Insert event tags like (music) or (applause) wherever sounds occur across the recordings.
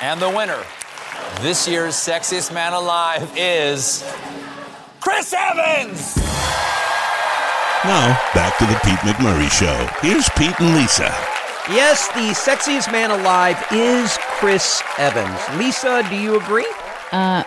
And the winner, this year's Sexiest Man Alive, is Chris Evans! Now, back to the Pete McMurray Show. Here's Pete and Lisa. Yes, the sexiest man alive is Chris Evans. Lisa, do you agree? Uh,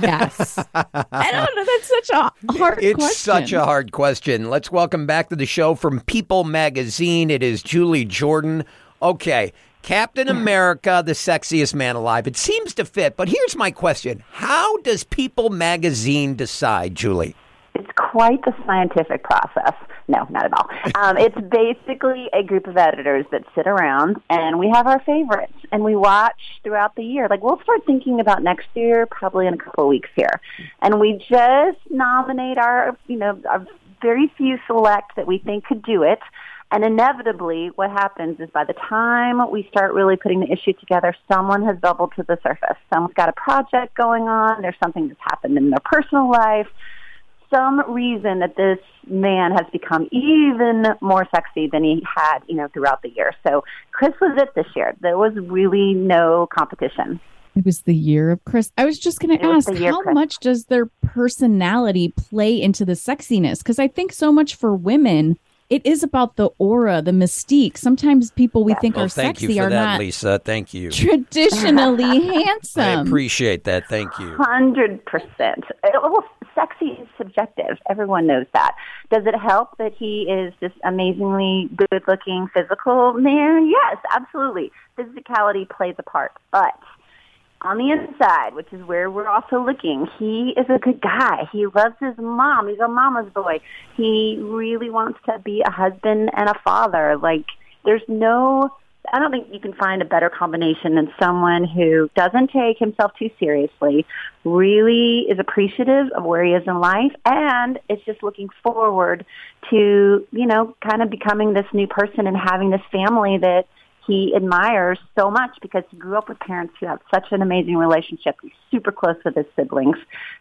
yes. (laughs) I don't know. That's such a hard It's question. such a hard question. Let's welcome back to the show from People Magazine. It is Julie Jordan. Okay, Captain (clears throat) America, the sexiest man alive. It seems to fit, but here's my question How does People Magazine decide, Julie? It's quite the scientific process. No, not at all. Um, (laughs) it's basically a group of editors that sit around and we have our favorites and we watch throughout the year. Like we'll start thinking about next year probably in a couple of weeks here, and we just nominate our, you know, our very few select that we think could do it. And inevitably, what happens is by the time we start really putting the issue together, someone has bubbled to the surface. Someone's got a project going on. There's something that's happened in their personal life some reason that this man has become even more sexy than he had, you know, throughout the year. So Chris was it this year. There was really no competition. It was the year of Chris. I was just going to ask, how Chris. much does their personality play into the sexiness? Because I think so much for women, it is about the aura, the mystique. Sometimes people we think Well, are thank sexy you for are that, not Lisa. Thank you. traditionally (laughs) handsome. I appreciate that. Thank you. Hundred percent. Well, sexy is subjective. Everyone knows that. Does it help that he is this amazingly good-looking physical man? Yes, absolutely. Physicality plays a part, but on the inside, which is where we're also looking, he is a good guy. He loves his mom. He's a mama's boy. He really wants to be a husband and a father. Like, there's no, I don't think you can find a better combination than someone who doesn't take himself too seriously, really is appreciative of where he is in life, and is just looking forward to, you know, kind of becoming this new person and having this family that he admires so much because he grew up with parents who have such an amazing relationship. He's super close with his siblings.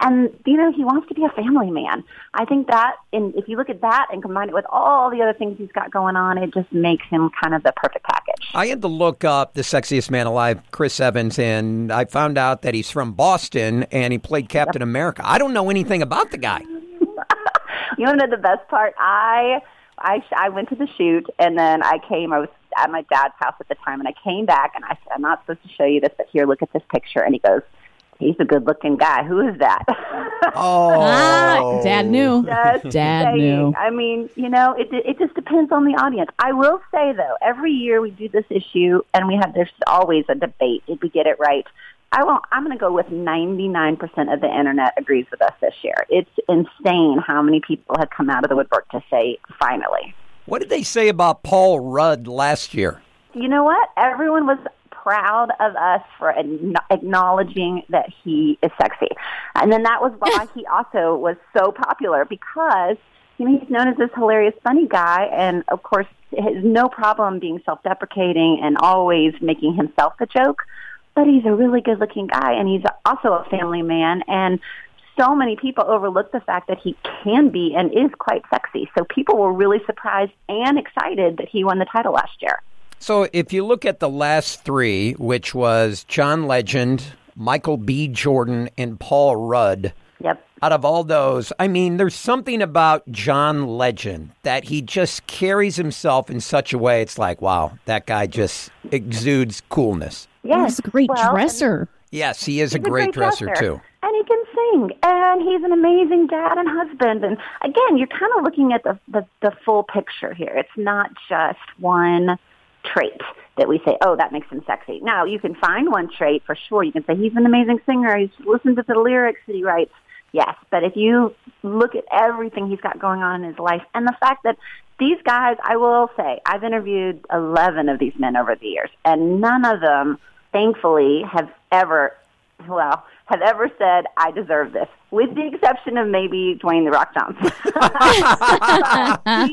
And, you know, he wants to be a family man. I think that, and if you look at that and combine it with all the other things he's got going on, it just makes him kind of the perfect package. I had to look up the sexiest man alive, Chris Evans, and I found out that he's from Boston and he played Captain America. I don't know anything about the guy. (laughs) You want to know the best part? I I I went to the shoot and then I came. I was at my dad's house at the time, and I came back and I said, "I'm not supposed to show you this, but here, look at this picture." And he goes, "He's a good-looking guy. Who is that?" (laughs) Oh, Ah, Dad knew. Just Dad saying. knew. I mean, you know, it it just depends on the audience. I will say though, every year we do this issue, and we have there's always a debate if we get it right. I won't. I'm going to go with 99% of the internet agrees with us this year. It's insane how many people have come out of the woodwork to say finally. What did they say about Paul Rudd last year? You know what? Everyone was proud of us for acknowledging that he is sexy. And then that was why he also was so popular because you know he's known as this hilarious funny guy and of course has no problem being self-deprecating and always making himself the joke. But he's a really good-looking guy and he's also a family man and so many people overlook the fact that he can be and is quite sexy. So people were really surprised and excited that he won the title last year. So if you look at the last three, which was John Legend, Michael B. Jordan, and Paul Rudd, Yep. out of all those, I mean, there's something about John Legend that he just carries himself in such a way. It's like, wow, that guy just exudes coolness. Yes. He's a great Well, dresser. Yes, he is a He's a great, great dresser, dresser. too. And he can sing, and he's an amazing dad and husband. And again, you're kind of looking at the, the the full picture here. It's not just one trait that we say, oh, that makes him sexy. Now, you can find one trait for sure. You can say he's an amazing singer. He's listened to the lyrics that he writes. Yes, but if you look at everything he's got going on in his life, and the fact that these guys, I will say, I've interviewed 11 of these men over the years, and none of them, thankfully, have ever, well, have ever said, I deserve this, with the exception of maybe Dwayne The Rock Johnson. (laughs)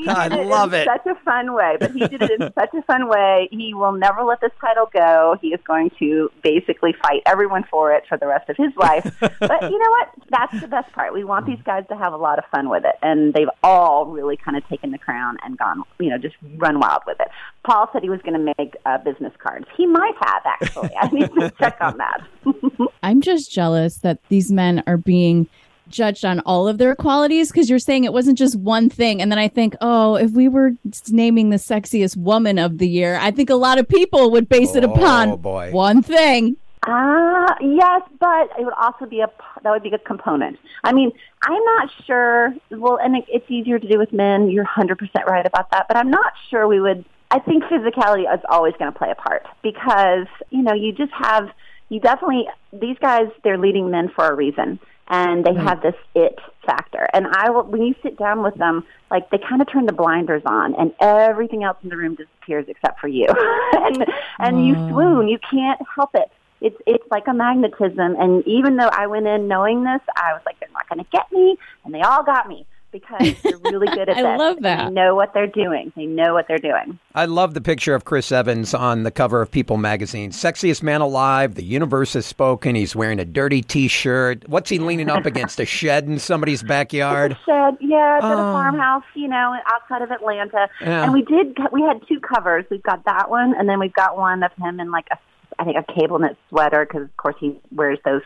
I love in it. such a fun way, but he did it in such a fun way. He will never let this title go. He is going to basically fight everyone for it for the rest of his life. but you know what? That's the best part. We want these guys to have a lot of fun with it, and they've all really kind of taken the crown and gone, you know, just run wild with it. Paul said he was going to make uh, business cards. He might have actually. I need to check on that. (laughs) I'm just jealous that these men are being judged on all of their qualities because you're saying it wasn't just one thing. And then I think, oh, if we were naming the sexiest woman of the year, I think a lot of people would base it Oh, upon boy. one thing. Ah, yes, but it would also be a that would be a component. I mean, I'm not sure. Well, and it, it's easier to do with men. You're 100 percent right about that. But I'm not sure we would. I think physicality is always going to play a part because you know you just have you definitely these guys they're leading men for a reason and they have this it factor. And I will when you sit down with them, like they kind of turn the blinders on, and everything else in the room disappears except for you, (laughs) and and you swoon. You can't help it. It's it's like a magnetism. And even though I went in knowing this, I was like, they're not going to get me, and they all got me because they're really good at that. (laughs) I this. love that. They know what they're doing. They know what they're doing. I love the picture of Chris Evans on the cover of People magazine. Sexiest man alive. The universe has spoken. He's wearing a dirty T-shirt. What's he leaning up against? A shed in somebody's (laughs) backyard. shed, yeah, it's at Oh. a farmhouse, you know, outside of Atlanta. Yeah. And we did, we had two covers. We've got that one, and then we've got one of him in like a, I think a cable knit sweater because of course he wears those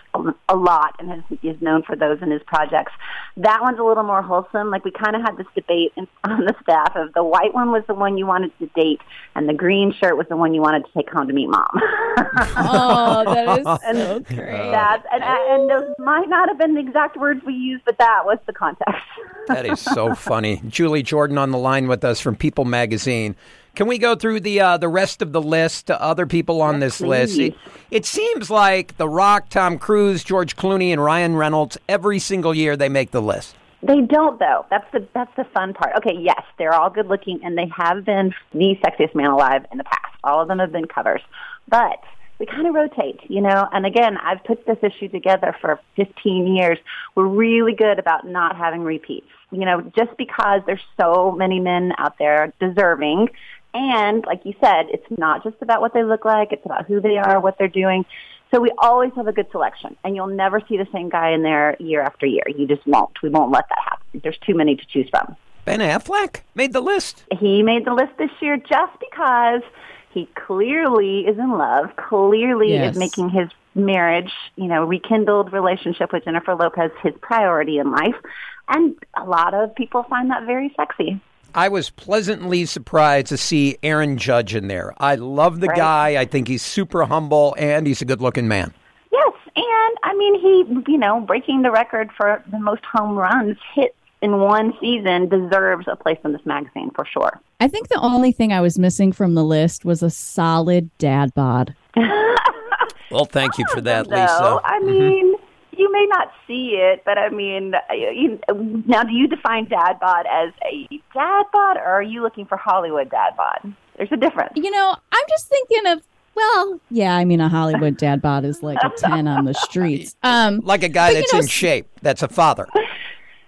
a lot and has, is known for those in his projects. That one's a little more wholesome. Like we kind of had this debate in, (laughs) on the staff of the white one was the one you wanted to date, and the green shirt was the one you wanted to take home to meet mom. (laughs) Oh, that is (laughs) so great. That's and, and those might not have been the exact words we used, but that was the context. That is so funny. Julie Jordan on the line with us from People magazine. Can we go through the uh, the rest of the list? to Other people on this list. It, it seems like The Rock, Tom Cruise, George Clooney, and Ryan Reynolds. Every single year they make the list. They don't though. That's the that's the fun part. Okay, yes, they're all good looking and they have been the sexiest man alive in the past. All of them have been covers. But we kind of rotate, you know. And again, I've put this issue together for 15 years. We're really good about not having repeats. You know, just because there's so many men out there deserving and like you said, it's not just about what they look like, it's about who they are, what they're doing. So we always have a good selection, and you'll never see the same guy in there year after year. You just won't. We won't let that happen. There's too many to choose from. Ben Affleck made the list. He made the list this year just because he clearly is in love, clearly Yes. is making his marriage, you know, rekindled relationship with Jennifer Lopez his priority in life. And a lot of people find that very sexy. I was pleasantly surprised to see Aaron Judge in there. I love the Right. guy. I think he's super humble and he's a good looking man. Yes, and I mean he, you know, breaking the record for the most home runs hit in one season deserves a place in this magazine for sure. I think the only thing I was missing from the list was a solid dad bod. (laughs) Well, thank you for that, Though, Lisa. I mm-hmm. mean, you may not see it, but I mean, you, now do you define dad bod as a dad bod, or are you looking for Hollywood dad bod? There's a difference. You know, I'm just thinking of well, yeah, I mean a Hollywood dad bod is like a 10 on the streets. (laughs) Um Like a guy But, you that's know, in shape. That's a father. (laughs)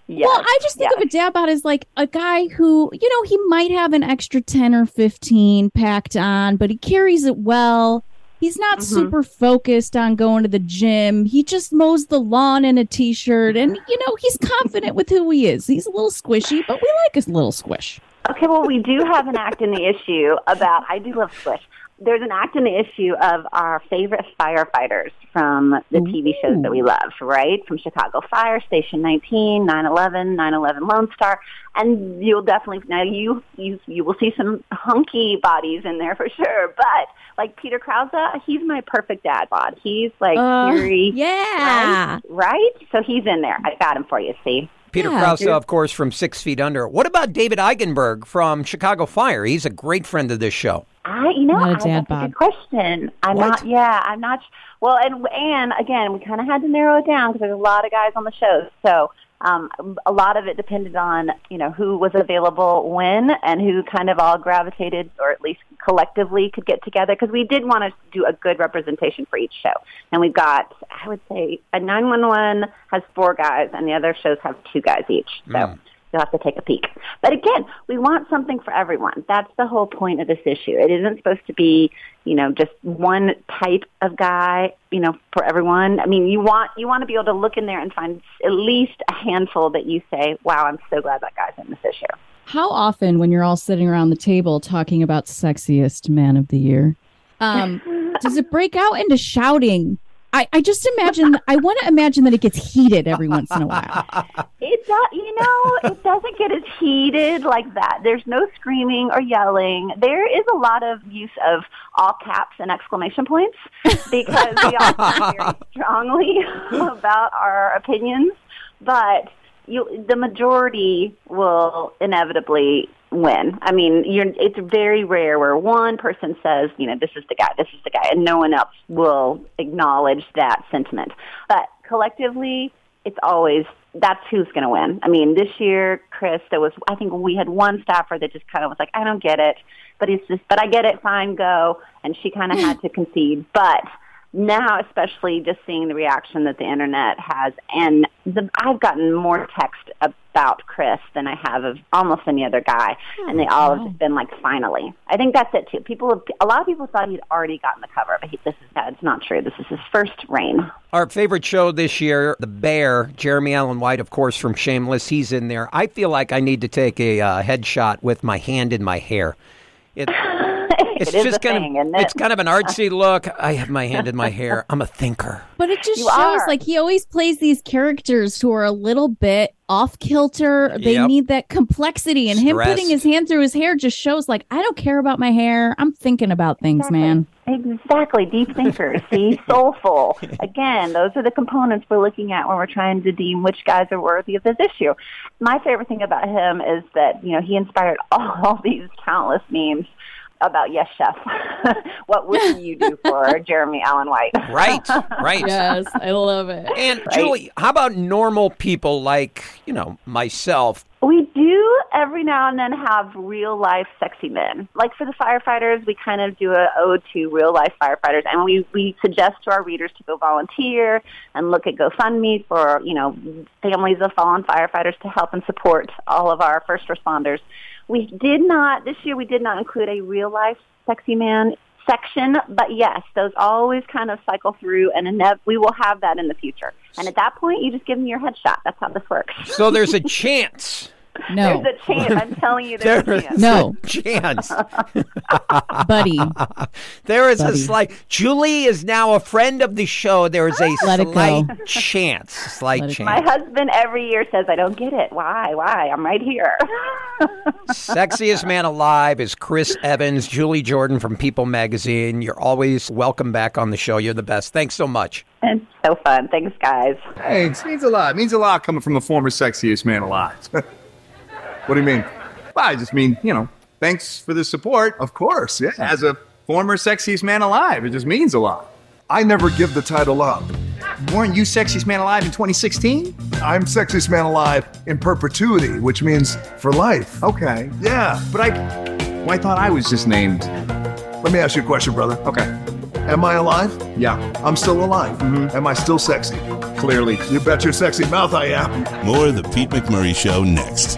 Yes, Well, I just think yes. of a dad bod as like a guy who, you know, he might have an extra 10 or 15 packed on, but he carries it well. He's not Mm-hmm. super focused on going to the gym. He just mows the lawn in a t shirt. And, you know, he's confident with who he is. He's a little squishy, but we like his little squish. Okay, well, we do have an act in the issue about, I do love Squish. There's an act in the issue of our favorite firefighters from the TV shows that we love, right? From Chicago Fire, Station 19, 9/11, 9/11 Lone Star, and you'll definitely now you you you will see some hunky bodies in there for sure. But like Peter Krause, he's my perfect dad bod. He's like Uh, cheery, yeah. right? Right? So he's in there. I got him for you. See. Peter Yeah, Krause, of course, from Six Feet Under. What about David Eigenberg from Chicago Fire? He's a great friend of this show. I, you know, Not a I, dad that's a good question. I'm What? not. Yeah, I'm not. Well, and and again, we kind of had to narrow it down because there's a lot of guys on the show. So Um, a lot of it depended on you know who was available when and who kind of all gravitated or at least collectively could get together because we did want to do a good representation for each show. And we've got I would say a 911 has four guys and the other shows have two guys each. So. Mm. You'll have to take a peek. But again, we want something for everyone. That's the whole point of this issue. It isn't supposed to be, you know, just one type of guy, you know, for everyone. I mean, you want you want to be able to look in there and find at least a handful that you say, "Wow, I'm so glad that guy's in this issue." How often, when you're all sitting around the table talking about sexiest man of the year, um, does it break out into shouting? I, I just imagine. I want to imagine that it gets heated every once in a while. (laughs) It does, you know, it doesn't get as heated like that. There's no screaming or yelling. There is a lot of use of all caps and exclamation points because we all (laughs) feel very strongly (laughs) about our opinions. But you, the majority will inevitably win. I mean, you're, it's very rare where one person says, you know, this is the guy, this is the guy, and no one else will acknowledge that sentiment. But collectively, it's always that's who's going to win. I mean, this year, Chris, there was I think we had one staffer that just kind of was like, I don't get it, but it's just, but I get it, fine, go, and she kind of had to concede, but now especially just seeing the reaction that the internet has and the, I've gotten more text about Chris than I have of almost any other guy and they all have just been like finally I think that's it too people have, a lot of people thought he'd already gotten the cover but he, this is that's not true this is his first reign Our favorite show this year, The Bear, Jeremy Allen White, of course, from Shameless. He's in there. I feel like I need to take a uh, headshot with my hand in my hair. It, (laughs) it's It is just a kind thing, of isn't it? it's kind of an artsy look. I have my hand in my hair. I'm a thinker. (laughs) But it just You shows are. like he always plays these characters who are a little bit off kilter. They Yep. need that complexity, and him putting his hand through his hair just shows like I don't care about my hair. I'm thinking about things, man. Exactly, deep thinkers. (laughs) See, soulful. Again, those are the components we're looking at when we're trying to deem which guys are worthy of this issue. My favorite thing about him is that you know he inspired (laughs) all these countless memes about Yes Chef. (laughs) what would (laughs) you do for Jeremy Allen White? Right, right. Yes, I love it. And Julie, how about normal people like you know myself? We do every now and then have real life sexy men. Like for the firefighters, we kind of do a ode to real life firefighters, and we we suggest to our readers to go volunteer and look at GoFundMe for you know families of fallen firefighters to help and support all of our first responders. We did not this year. We did not include a real life sexy man section, but yes, those always kind of cycle through, and we will have that in the future. And at that point, you just give them your headshot. That's how this works. So there's a chance. No, There's a chance. I'm telling you, there's There a chance. No. a chance. buddy. There is a slight. Julie is now a friend of the show. There is a ah. Let slight chance. Slight chance. My husband every year says, I don't get it. Why? Why? I'm right here. (laughs) Sexiest man alive is Chris Evans, Julie Jordan from People Magazine. You're always welcome back on the show. You're the best. Thanks so much. it's so fun. Thanks, guys. Thanks. Means a lot. Means a lot coming from the former sexiest man alive. (laughs) what do you mean? Well, I just mean, you know, thanks for the support. Of course, yeah. As a former sexiest man alive, it just means a lot. I never give the title up. Weren't you sexiest man alive in 2016? I'm sexiest man alive in perpetuity, which means for life. Okay. Yeah. But I, well, I thought I was just named. Let me ask you a question, brother. Okay. Am I alive? Yeah. I'm still alive. Mm-hmm. Am I still sexy? Clearly. You bet your sexy mouth I am. More of The Pete McMurray Show next.